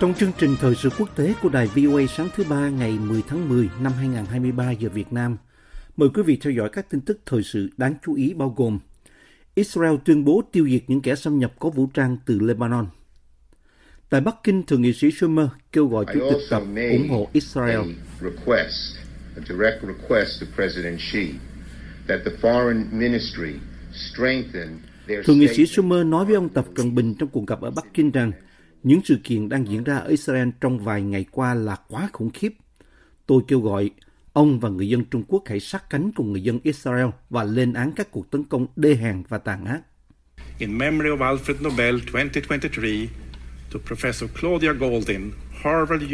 Trong chương trình thời sự quốc tế của đài VOA sáng thứ ba ngày 10 tháng 10 năm 2023 giờ Việt Nam, mời quý vị theo dõi các tin tức thời sự đáng chú ý bao gồm Israel tuyên bố tiêu diệt những kẻ xâm nhập có vũ trang từ Lebanon. Tại Bắc Kinh, Thượng nghị sĩ Schumer kêu gọi Chủ tịch Tập ủng hộ Israel. request, request Xi Thượng nghị sĩ Schumer nói với ông Tập Cận Bình trong cuộc gặp ở Bắc Kinh rằng những sự kiện đang diễn ra ở Israel trong vài ngày qua là quá khủng khiếp. Tôi kêu gọi ông và người dân Trung Quốc hãy sát cánh cùng người dân Israel và lên án các cuộc tấn công đê hèn và tàn ác. in memory of Alfred Nobel 2023 to Professor Claudia Goldin, Harvard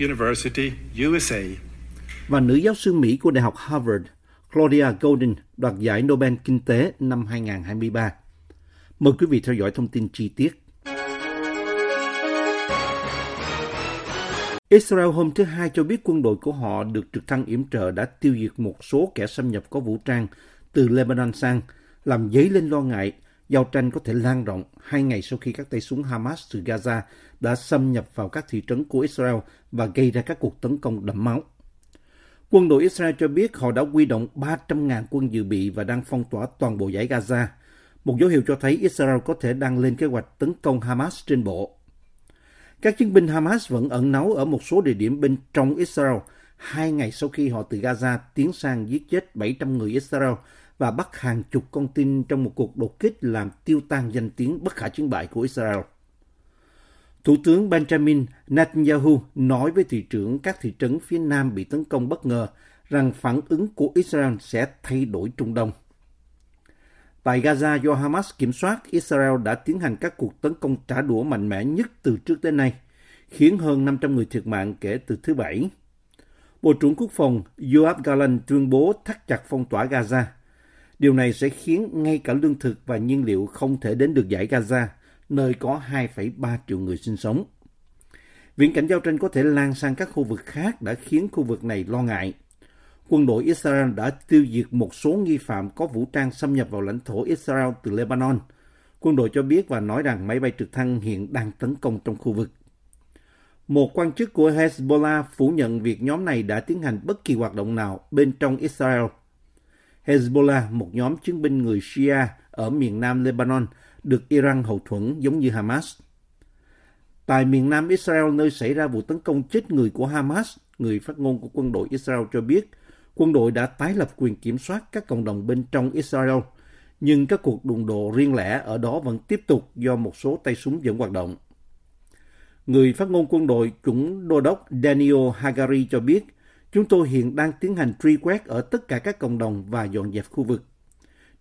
University, USA. Và nữ giáo sư Mỹ của Đại học Harvard, Claudia Goldin, đoạt giải Nobel Kinh tế năm 2023. Mời quý vị theo dõi thông tin chi tiết. Israel hôm thứ Hai cho biết quân đội của họ được trực thăng yểm trợ đã tiêu diệt một số kẻ xâm nhập có vũ trang từ Lebanon sang, làm dấy lên lo ngại giao tranh có thể lan rộng hai ngày sau khi các tay súng Hamas từ Gaza đã xâm nhập vào các thị trấn của Israel và gây ra các cuộc tấn công đẫm máu. Quân đội Israel cho biết họ đã huy động 300.000 quân dự bị và đang phong tỏa toàn bộ giải Gaza, một dấu hiệu cho thấy Israel có thể đang lên kế hoạch tấn công Hamas trên bộ. Các chiến binh Hamas vẫn ẩn náu ở một số địa điểm bên trong Israel hai ngày sau khi họ từ Gaza tiến sang giết chết 700 người Israel và bắt hàng chục con tin trong một cuộc đột kích làm tiêu tan danh tiếng bất khả chiến bại của Israel. Thủ tướng Benjamin Netanyahu nói với thị trưởng các thị trấn phía Nam bị tấn công bất ngờ rằng phản ứng của Israel sẽ thay đổi Trung Đông. Tại Gaza do Hamas kiểm soát, Israel đã tiến hành các cuộc tấn công trả đũa mạnh mẽ nhất từ trước đến nay, khiến hơn 500 người thiệt mạng kể từ thứ Bảy. Bộ trưởng Quốc phòng Yoav Gallant tuyên bố thắt chặt phong tỏa Gaza. Điều này sẽ khiến ngay cả lương thực và nhiên liệu không thể đến được giải Gaza, nơi có 2,3 triệu người sinh sống. Viễn cảnh giao tranh có thể lan sang các khu vực khác đã khiến khu vực này lo ngại. Quân đội Israel đã tiêu diệt một số nghi phạm có vũ trang xâm nhập vào lãnh thổ Israel từ Lebanon. Quân đội cho biết và nói rằng máy bay trực thăng hiện đang tấn công trong khu vực. Một quan chức của Hezbollah phủ nhận việc nhóm này đã tiến hành bất kỳ hoạt động nào bên trong Israel. Hezbollah, một nhóm chiến binh người Shia ở miền nam Lebanon, được Iran hậu thuẫn giống như Hamas. Tại miền nam Israel, nơi xảy ra vụ tấn công chết người của Hamas, người phát ngôn của quân đội Israel cho biết quân đội đã tái lập quyền kiểm soát các cộng đồng bên trong Israel, nhưng các cuộc đụng độ riêng lẻ ở đó vẫn tiếp tục do một số tay súng vẫn hoạt động. Người phát ngôn quân đội cũng đô đốc Daniel Hagari cho biết, chúng tôi hiện đang tiến hành truy quét ở tất cả các cộng đồng và dọn dẹp khu vực.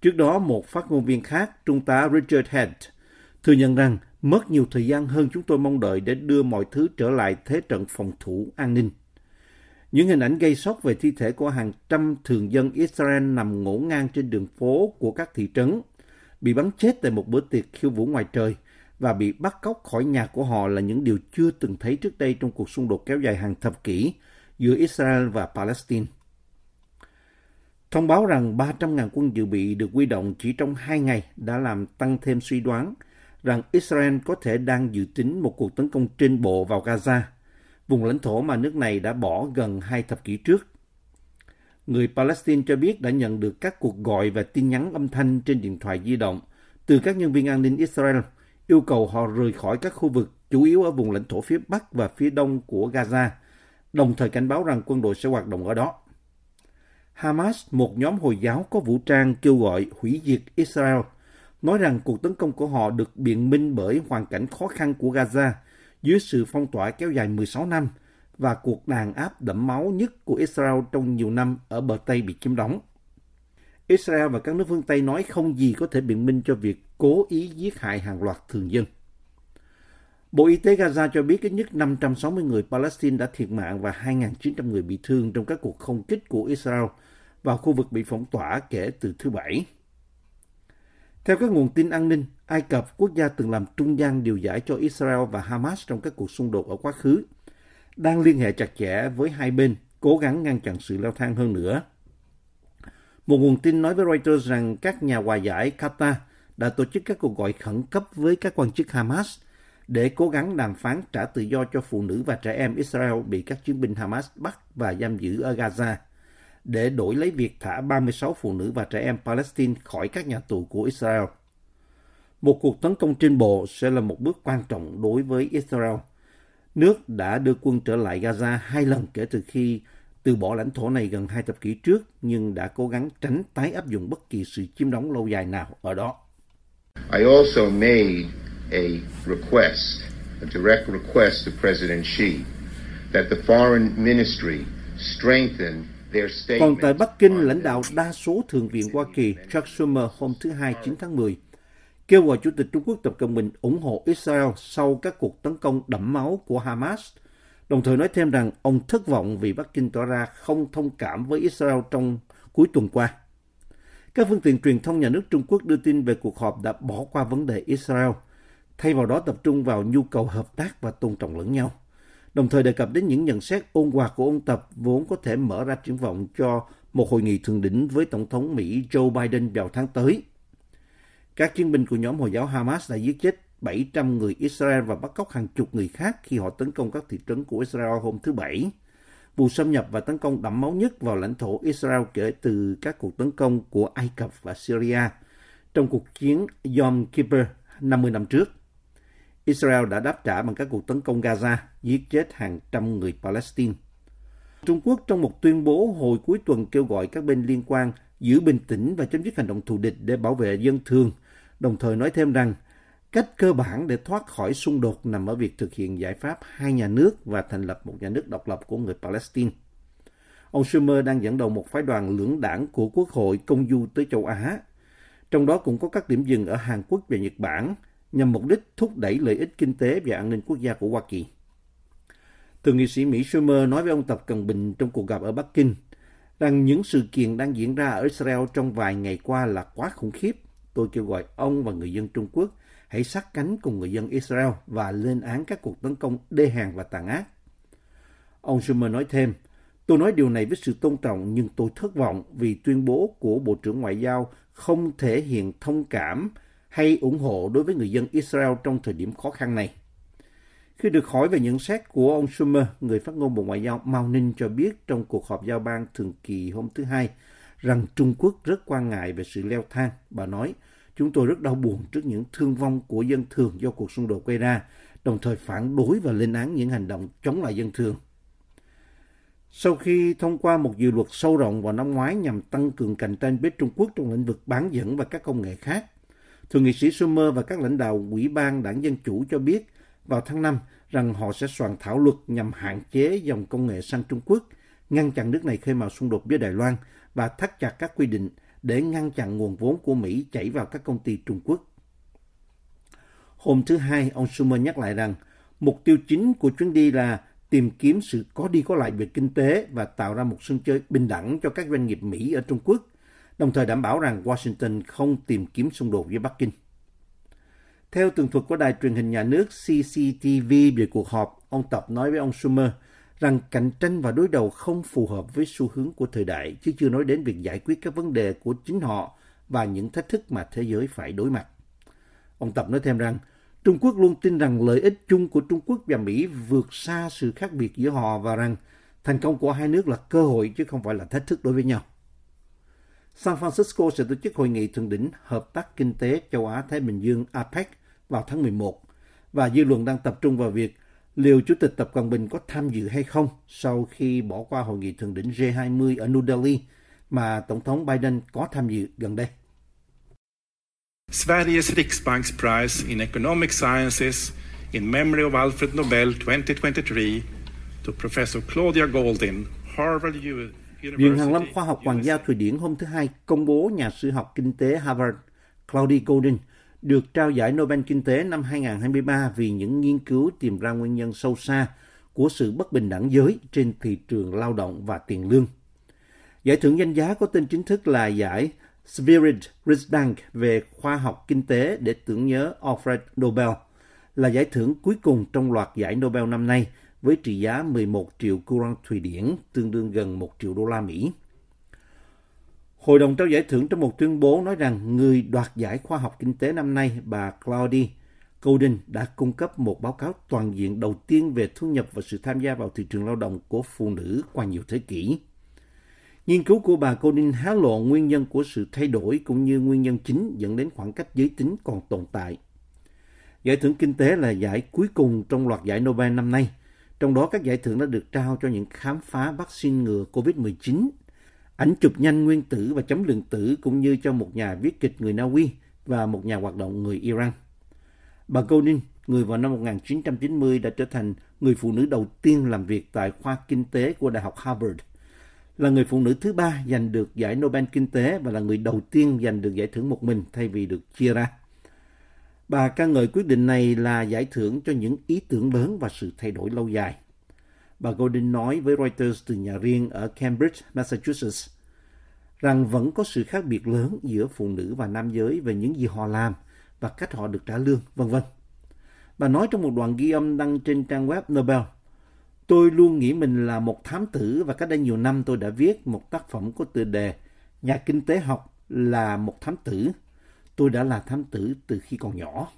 Trước đó, một phát ngôn viên khác, Trung tá Richard Head, thừa nhận rằng mất nhiều thời gian hơn chúng tôi mong đợi để đưa mọi thứ trở lại thế trận phòng thủ an ninh. Những hình ảnh gây sốc về thi thể của hàng trăm thường dân Israel nằm ngổn ngang trên đường phố của các thị trấn, bị bắn chết tại một bữa tiệc khiêu vũ ngoài trời và bị bắt cóc khỏi nhà của họ là những điều chưa từng thấy trước đây trong cuộc xung đột kéo dài hàng thập kỷ giữa Israel và Palestine. Thông báo rằng 300.000 quân dự bị được huy động chỉ trong hai ngày đã làm tăng thêm suy đoán rằng Israel có thể đang dự tính một cuộc tấn công trên bộ vào Gaza, vùng lãnh thổ mà nước này đã bỏ gần hai thập kỷ trước. Người Palestine cho biết đã nhận được các cuộc gọi và tin nhắn âm thanh trên điện thoại di động từ các nhân viên an ninh Israel yêu cầu họ rời khỏi các khu vực chủ yếu ở vùng lãnh thổ phía Bắc và phía Đông của Gaza, đồng thời cảnh báo rằng quân đội sẽ hoạt động ở đó. Hamas, một nhóm Hồi giáo có vũ trang kêu gọi hủy diệt Israel, nói rằng cuộc tấn công của họ được biện minh bởi hoàn cảnh khó khăn của Gaza dưới sự phong tỏa kéo dài 16 năm và cuộc đàn áp đẫm máu nhất của Israel trong nhiều năm ở bờ Tây bị chiếm đóng. Israel và các nước phương Tây nói không gì có thể biện minh cho việc cố ý giết hại hàng loạt thường dân. Bộ Y tế Gaza cho biết ít nhất 560 người Palestine đã thiệt mạng và 2.900 người bị thương trong các cuộc không kích của Israel vào khu vực bị phong tỏa kể từ thứ Bảy. Theo các nguồn tin an ninh, Ai Cập, quốc gia từng làm trung gian điều giải cho Israel và Hamas trong các cuộc xung đột ở quá khứ, đang liên hệ chặt chẽ với hai bên, cố gắng ngăn chặn sự leo thang hơn nữa. Một nguồn tin nói với Reuters rằng các nhà hòa giải Qatar đã tổ chức các cuộc gọi khẩn cấp với các quan chức Hamas để cố gắng đàm phán trả tự do cho phụ nữ và trẻ em Israel bị các chiến binh Hamas bắt và giam giữ ở Gaza, để đổi lấy việc thả 36 phụ nữ và trẻ em Palestine khỏi các nhà tù của Israel. Một cuộc tấn công trên bộ sẽ là một bước quan trọng đối với Israel. Nước đã đưa quân trở lại Gaza hai lần kể từ khi từ bỏ lãnh thổ này gần hai thập kỷ trước, nhưng đã cố gắng tránh tái áp dụng bất kỳ sự chiếm đóng lâu dài nào ở đó. I also made a request, a direct request to President Xi that the foreign ministry strengthen. Còn tại Bắc Kinh, lãnh đạo đa số Thượng viện Hoa Kỳ Chuck Schumer hôm thứ Hai 9 tháng 10 kêu gọi Chủ tịch Trung Quốc Tập Cận Bình ủng hộ Israel sau các cuộc tấn công đẫm máu của Hamas, đồng thời nói thêm rằng ông thất vọng vì Bắc Kinh tỏ ra không thông cảm với Israel trong cuối tuần qua. Các phương tiện truyền thông nhà nước Trung Quốc đưa tin về cuộc họp đã bỏ qua vấn đề Israel, thay vào đó tập trung vào nhu cầu hợp tác và tôn trọng lẫn nhau. Đồng thời đề cập đến những nhận xét ôn hòa của ông Tập, vốn có thể mở ra triển vọng cho một hội nghị thượng đỉnh với Tổng thống Mỹ Joe Biden vào tháng tới. Các chiến binh của nhóm Hồi giáo Hamas đã giết chết 700 người Israel và bắt cóc hàng chục người khác khi họ tấn công các thị trấn của Israel hôm thứ Bảy. Vụ xâm nhập và tấn công đẫm máu nhất vào lãnh thổ Israel kể từ các cuộc tấn công của Ai Cập và Syria trong cuộc chiến Yom Kippur 50 năm trước. Israel đã đáp trả bằng các cuộc tấn công Gaza, giết chết hàng trăm người Palestine. Trung Quốc trong một tuyên bố hồi cuối tuần kêu gọi các bên liên quan giữ bình tĩnh và chấm dứt hành động thù địch để bảo vệ dân thường, đồng thời nói thêm rằng cách cơ bản để thoát khỏi xung đột nằm ở việc thực hiện giải pháp hai nhà nước và thành lập một nhà nước độc lập của người Palestine. Ông Schumer đang dẫn đầu một phái đoàn lưỡng đảng của Quốc hội công du tới châu Á. Trong đó cũng có các điểm dừng ở Hàn Quốc và Nhật Bản nhằm mục đích thúc đẩy lợi ích kinh tế và an ninh quốc gia của Hoa Kỳ. Thượng nghị sĩ Mỹ Schumer nói với ông Tập Cận Bình trong cuộc gặp ở Bắc Kinh rằng những sự kiện đang diễn ra ở Israel trong vài ngày qua là quá khủng khiếp. Tôi kêu gọi ông và người dân Trung Quốc hãy sát cánh cùng người dân Israel và lên án các cuộc tấn công đê hèn và tàn ác. Ông Schumer nói thêm, tôi nói điều này với sự tôn trọng nhưng tôi thất vọng vì tuyên bố của Bộ trưởng Ngoại giao không thể hiện thông cảm hay ủng hộ đối với người dân Israel trong thời điểm khó khăn này. Khi được hỏi về nhận xét của ông Schumer, người phát ngôn Bộ Ngoại giao Mao Ninh cho biết trong cuộc họp giao ban thường kỳ hôm thứ Hai rằng Trung Quốc rất quan ngại về sự leo thang. Bà nói, chúng tôi rất đau buồn trước những thương vong của dân thường do cuộc xung đột gây ra, đồng thời phản đối và lên án những hành động chống lại dân thường. Sau khi thông qua một dự luật sâu rộng vào năm ngoái nhằm tăng cường cạnh tranh với Trung Quốc trong lĩnh vực bán dẫn và các công nghệ khác, Thượng nghị sĩ Schumer và các lãnh đạo ủy ban đảng Dân Chủ cho biết vào tháng 5 rằng họ sẽ soạn thảo luật nhằm hạn chế dòng công nghệ sang Trung Quốc, ngăn chặn nước này khơi mào xung đột với Đài Loan và thắt chặt các quy định để ngăn chặn nguồn vốn của Mỹ chảy vào các công ty Trung Quốc. Hôm thứ Hai, ông Schumer nhắc lại rằng mục tiêu chính của chuyến đi là tìm kiếm sự có đi có lại về kinh tế và tạo ra một sân chơi bình đẳng cho các doanh nghiệp Mỹ ở Trung Quốc, đồng thời đảm bảo rằng Washington không tìm kiếm xung đột với Bắc Kinh. Theo tường thuật của đài truyền hình nhà nước CCTV về cuộc họp, ông Tập nói với ông Schumer rằng cạnh tranh và đối đầu không phù hợp với xu hướng của thời đại, chứ chưa nói đến việc giải quyết các vấn đề của chính họ và những thách thức mà thế giới phải đối mặt. Ông Tập nói thêm rằng, Trung Quốc luôn tin rằng lợi ích chung của Trung Quốc và Mỹ vượt xa sự khác biệt giữa họ và rằng thành công của hai nước là cơ hội chứ không phải là thách thức đối với nhau. San Francisco sẽ tổ chức hội nghị thượng đỉnh hợp tác kinh tế châu Á-Thái Bình Dương APEC vào tháng 11 và dư luận đang tập trung vào việc liệu Chủ tịch Tập Cận Bình có tham dự hay không sau khi bỏ qua hội nghị thượng đỉnh G20 ở New Delhi mà Tổng thống Biden có tham dự gần đây. Sveriges Riksbanks Prize in Economic Sciences in memory of Alfred Nobel 2023 to Professor Claudia Goldin, Harvard University. Viện Hàn Lâm. Khoa học Hoàng gia Thụy Điển hôm thứ Hai công bố nhà sử học kinh tế Harvard Claudia Goldin được trao giải Nobel Kinh tế năm 2023 vì những nghiên cứu tìm ra nguyên nhân sâu xa của sự bất bình đẳng giới trên thị trường lao động và tiền lương. Giải thưởng danh giá có tên chính thức là giải Spirit Ritzbank về khoa học kinh tế để tưởng nhớ Alfred Nobel, là giải thưởng cuối cùng trong loạt giải Nobel năm nay với trị giá 11 triệu curang Thụy Điển, tương đương gần 1 triệu đô la Mỹ. Hội đồng trao giải thưởng trong một tuyên bố nói rằng người đoạt giải khoa học kinh tế năm nay, bà Claudie Golden đã cung cấp một báo cáo toàn diện đầu tiên về thu nhập và sự tham gia vào thị trường lao động của phụ nữ qua nhiều thế kỷ. Nghiên cứu của bà Golden hé lộ nguyên nhân của sự thay đổi cũng như nguyên nhân chính dẫn đến khoảng cách giới tính còn tồn tại. Giải thưởng kinh tế là giải cuối cùng trong loạt giải Nobel năm nay. Trong đó các giải thưởng đã được trao cho những khám phá vaccine ngừa COVID-19 ảnh chụp nhanh nguyên tử và chấm lượng tử cũng như cho một nhà viết kịch người Na Uy và một nhà hoạt động người Iran. Bà Goldin, người vào năm 1990 đã trở thành người phụ nữ đầu tiên làm việc tại khoa kinh tế của Đại học Harvard, là người phụ nữ thứ ba giành được giải Nobel Kinh tế và là người đầu tiên giành được giải thưởng một mình thay vì được chia ra. Bà ca ngợi quyết định này là giải thưởng cho những ý tưởng lớn và sự thay đổi lâu dài. Bà Golden nói với Reuters từ nhà riêng ở Cambridge, Massachusetts, rằng vẫn có sự khác biệt lớn giữa phụ nữ và nam giới về những gì họ làm và cách họ được trả lương, vân vân. Bà nói trong một đoạn ghi âm đăng trên trang web Nobel, Tôi luôn nghĩ mình là một thám tử và cách đây nhiều năm tôi đã viết một tác phẩm có tựa đề Nhà kinh tế học là một thám tử. Tôi đã là thám tử từ khi còn nhỏ.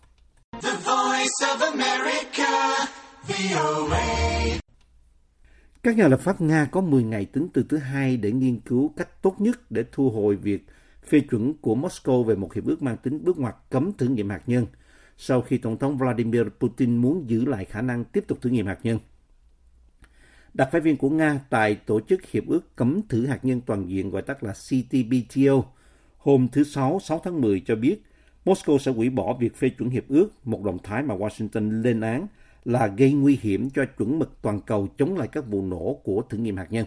The voice of America, VOA. Các nhà lập pháp Nga có 10 ngày tính từ thứ hai để nghiên cứu cách tốt nhất để thu hồi việc phê chuẩn của Moscow về một hiệp ước mang tính bước ngoặt cấm thử nghiệm hạt nhân sau khi Tổng thống Vladimir Putin muốn giữ lại khả năng tiếp tục thử nghiệm hạt nhân. Đặc phái viên của Nga tại Tổ chức Hiệp ước Cấm Thử Hạt nhân Toàn diện gọi tắt là CTBTO hôm thứ Sáu 6 tháng 10 cho biết Moscow sẽ hủy bỏ việc phê chuẩn hiệp ước, một động thái mà Washington lên án là gây nguy hiểm cho chuẩn mực toàn cầu chống lại các vụ nổ của thử nghiệm hạt nhân.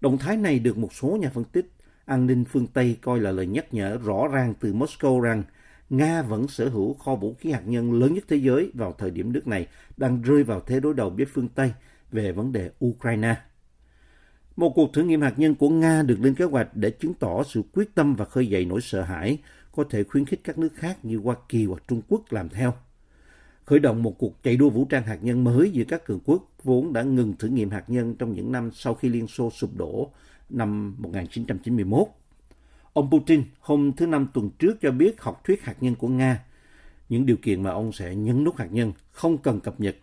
Động thái này được một số nhà phân tích an ninh phương Tây coi là lời nhắc nhở rõ ràng từ Moscow rằng Nga vẫn sở hữu kho vũ khí hạt nhân lớn nhất thế giới vào thời điểm nước này đang rơi vào thế đối đầu với phương Tây về vấn đề Ukraine. Một cuộc thử nghiệm hạt nhân của Nga được lên kế hoạch để chứng tỏ sự quyết tâm và khơi dậy nỗi sợ hãi, có thể khuyến khích các nước khác như Hoa Kỳ hoặc Trung Quốc làm theo. Khởi động một cuộc chạy đua vũ trang hạt nhân mới giữa các cường quốc vốn đã ngừng thử nghiệm hạt nhân trong những năm sau khi Liên Xô sụp đổ năm 1991. Ông Putin hôm thứ Năm tuần trước cho biết học thuyết hạt nhân của Nga, những điều kiện mà ông sẽ nhấn nút hạt nhân không cần cập nhật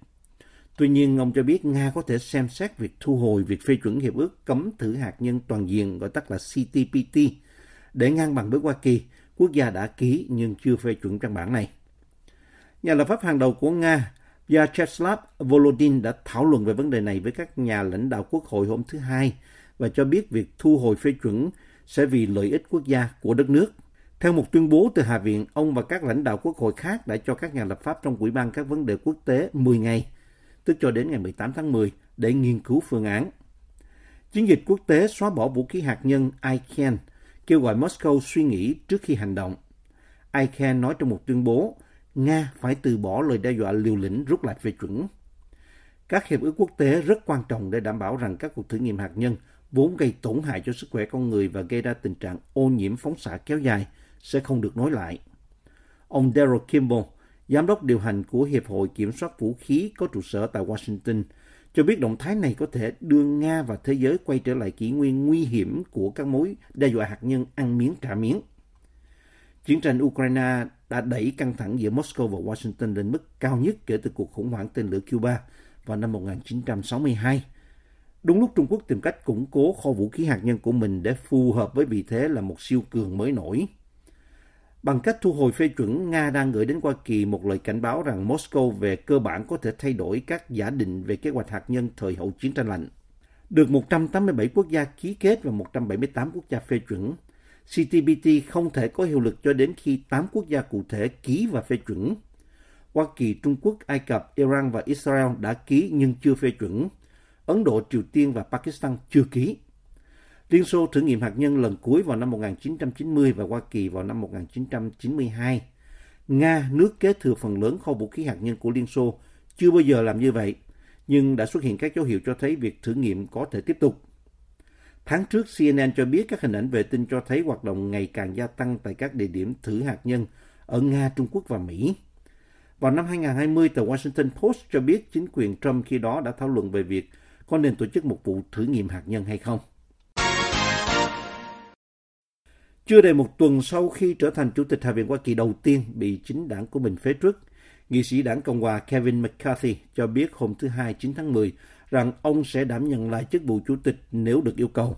Tuy nhiên, ông cho biết Nga có thể xem xét việc thu hồi việc phê chuẩn hiệp ước cấm thử hạt nhân toàn diện gọi tắt là CTPT để ngang bằng với Hoa Kỳ, quốc gia đã ký nhưng chưa phê chuẩn văn bản này. Nhà lập pháp hàng đầu của Nga, Vyacheslav Volodin đã thảo luận về vấn đề này với các nhà lãnh đạo quốc hội hôm thứ Hai và cho biết việc thu hồi phê chuẩn sẽ vì lợi ích quốc gia của đất nước. Theo một tuyên bố từ Hạ viện, ông và các lãnh đạo quốc hội khác đã cho các nhà lập pháp trong Ủy ban các vấn đề quốc tế 10 ngày – tức cho đến ngày 18 tháng 10, để nghiên cứu phương án. Chiến dịch quốc tế xóa bỏ vũ khí hạt nhân ICAN kêu gọi Moscow suy nghĩ trước khi hành động. ICAN nói trong một tuyên bố, Nga phải từ bỏ lời đe dọa liều lĩnh rút lại về chuẩn. Các hiệp ước quốc tế rất quan trọng để đảm bảo rằng các cuộc thử nghiệm hạt nhân vốn gây tổn hại cho sức khỏe con người và gây ra tình trạng ô nhiễm phóng xạ kéo dài sẽ không được nối lại. Ông Daryl Kimball, giám đốc điều hành của Hiệp hội Kiểm soát Vũ khí có trụ sở tại Washington, cho biết động thái này có thể đưa Nga và thế giới quay trở lại kỷ nguyên nguy hiểm của các mối đe dọa hạt nhân ăn miếng trả miếng. Chiến tranh Ukraine đã đẩy căng thẳng giữa Moscow và Washington lên mức cao nhất kể từ cuộc khủng hoảng tên lửa Cuba vào năm 1962. Đúng lúc Trung Quốc tìm cách củng cố kho vũ khí hạt nhân của mình để phù hợp với vị thế là một siêu cường mới nổi. Bằng cách thu hồi phê chuẩn, Nga đang gửi đến Hoa Kỳ một lời cảnh báo rằng Moscow về cơ bản có thể thay đổi các giả định về kế hoạch hạt nhân thời hậu chiến tranh lạnh. Được 187 quốc gia ký kết và 178 quốc gia phê chuẩn, CTBT không thể có hiệu lực cho đến khi 8 quốc gia cụ thể ký và phê chuẩn. Hoa Kỳ, Trung Quốc, Ai Cập, Iran và Israel đã ký nhưng chưa phê chuẩn. Ấn Độ, Triều Tiên và Pakistan chưa ký. Liên Xô thử nghiệm hạt nhân lần cuối vào năm 1990 và Hoa Kỳ vào năm 1992. Nga, nước kế thừa phần lớn kho vũ khí hạt nhân của Liên Xô, chưa bao giờ làm như vậy, nhưng đã xuất hiện các dấu hiệu cho thấy việc thử nghiệm có thể tiếp tục. Tháng trước, CNN cho biết các hình ảnh vệ tinh cho thấy hoạt động ngày càng gia tăng tại các địa điểm thử hạt nhân ở Nga, Trung Quốc và Mỹ. Vào năm 2020, tờ Washington Post cho biết chính quyền Trump khi đó đã thảo luận về việc có nên tổ chức một vụ thử nghiệm hạt nhân hay không. Chưa đầy một tuần sau khi trở thành Chủ tịch Hạ viện Hoa Kỳ đầu tiên bị chính đảng của mình phế truất, nghị sĩ đảng Cộng hòa Kevin McCarthy cho biết hôm thứ Hai 9 tháng 10 rằng ông sẽ đảm nhận lại chức vụ chủ tịch nếu được yêu cầu,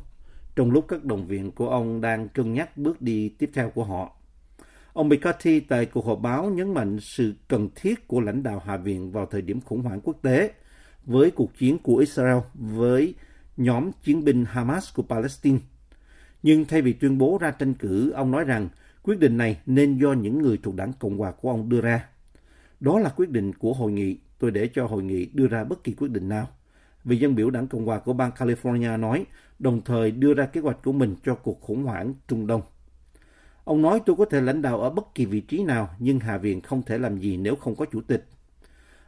trong lúc các đồng viện của ông đang cân nhắc bước đi tiếp theo của họ. Ông McCarthy tại cuộc họp báo nhấn mạnh sự cần thiết của lãnh đạo Hạ viện vào thời điểm khủng hoảng quốc tế với cuộc chiến của Israel với nhóm chiến binh Hamas của Palestine. Nhưng thay vì tuyên bố ra tranh cử, ông nói rằng quyết định này nên do những người thuộc đảng Cộng hòa của ông đưa ra. Đó là quyết định của hội nghị, tôi để cho hội nghị đưa ra bất kỳ quyết định nào. Vị dân biểu đảng Cộng hòa của bang California nói, đồng thời đưa ra kế hoạch của mình cho cuộc khủng hoảng Trung Đông. Ông nói tôi có thể lãnh đạo ở bất kỳ vị trí nào, nhưng Hạ viện không thể làm gì nếu không có chủ tịch.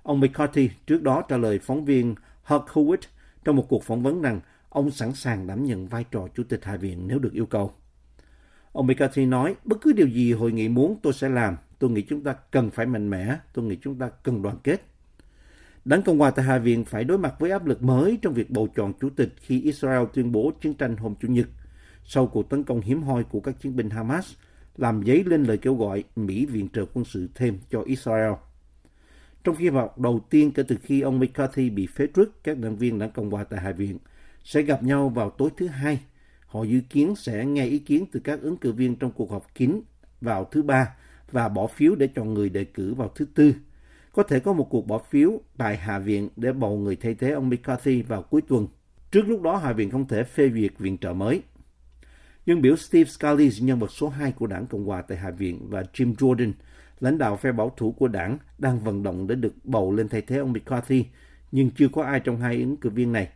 Ông McCarthy trước đó trả lời phóng viên Huck Hewitt trong một cuộc phỏng vấn rằng ông sẵn sàng đảm nhận vai trò chủ tịch Hạ viện nếu được yêu cầu. Ông McCarthy nói, bất cứ điều gì hội nghị muốn tôi sẽ làm. Tôi nghĩ chúng ta cần phải mạnh mẽ, tôi nghĩ chúng ta cần đoàn kết. Đảng Cộng hòa tại Hạ viện phải đối mặt với áp lực mới trong việc bầu chọn chủ tịch khi Israel tuyên bố chiến tranh hôm Chủ nhật, sau cuộc tấn công hiếm hoi của các chiến binh Hamas, làm dấy lên lời kêu gọi Mỹ viện trợ quân sự thêm cho Israel. Trong khi họp đầu tiên kể từ khi ông McCarthy bị phế truất, các đảng viên đảng Cộng hòa tại Hạ viện sẽ gặp nhau vào tối thứ Hai. Họ dự kiến sẽ nghe ý kiến từ các ứng cử viên trong cuộc họp kín vào thứ Ba và bỏ phiếu để chọn người đề cử vào thứ Tư. Có thể có một cuộc bỏ phiếu tại Hạ viện để bầu người thay thế ông McCarthy vào cuối tuần. Trước lúc đó, Hạ viện không thể phê duyệt viện trợ mới. Dân biểu Steve Scalise, nhân vật số 2 của đảng Cộng hòa tại Hạ viện, và Jim Jordan, lãnh đạo phe bảo thủ của đảng, đang vận động để được bầu lên thay thế ông McCarthy, nhưng chưa có ai trong hai ứng cử viên này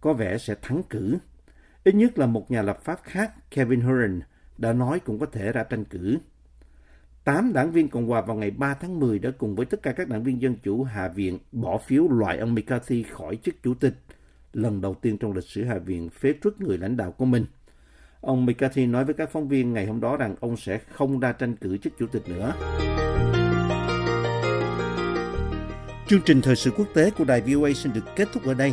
có vẻ sẽ thắng cử. Ít nhất là một nhà lập pháp khác, Kevin Hurren, đã nói cũng có thể ra tranh cử. Tám đảng viên Cộng hòa vào ngày 3 tháng 10 đã cùng với tất cả các đảng viên Dân Chủ Hạ viện bỏ phiếu loại ông McCarthy khỏi chức chủ tịch, lần đầu tiên trong lịch sử Hạ viện phế truất người lãnh đạo của mình. Ông McCarthy nói với các phóng viên ngày hôm đó rằng ông sẽ không ra tranh cử chức chủ tịch nữa. Chương trình thời sự quốc tế của đài VOA xin được kết thúc ở đây.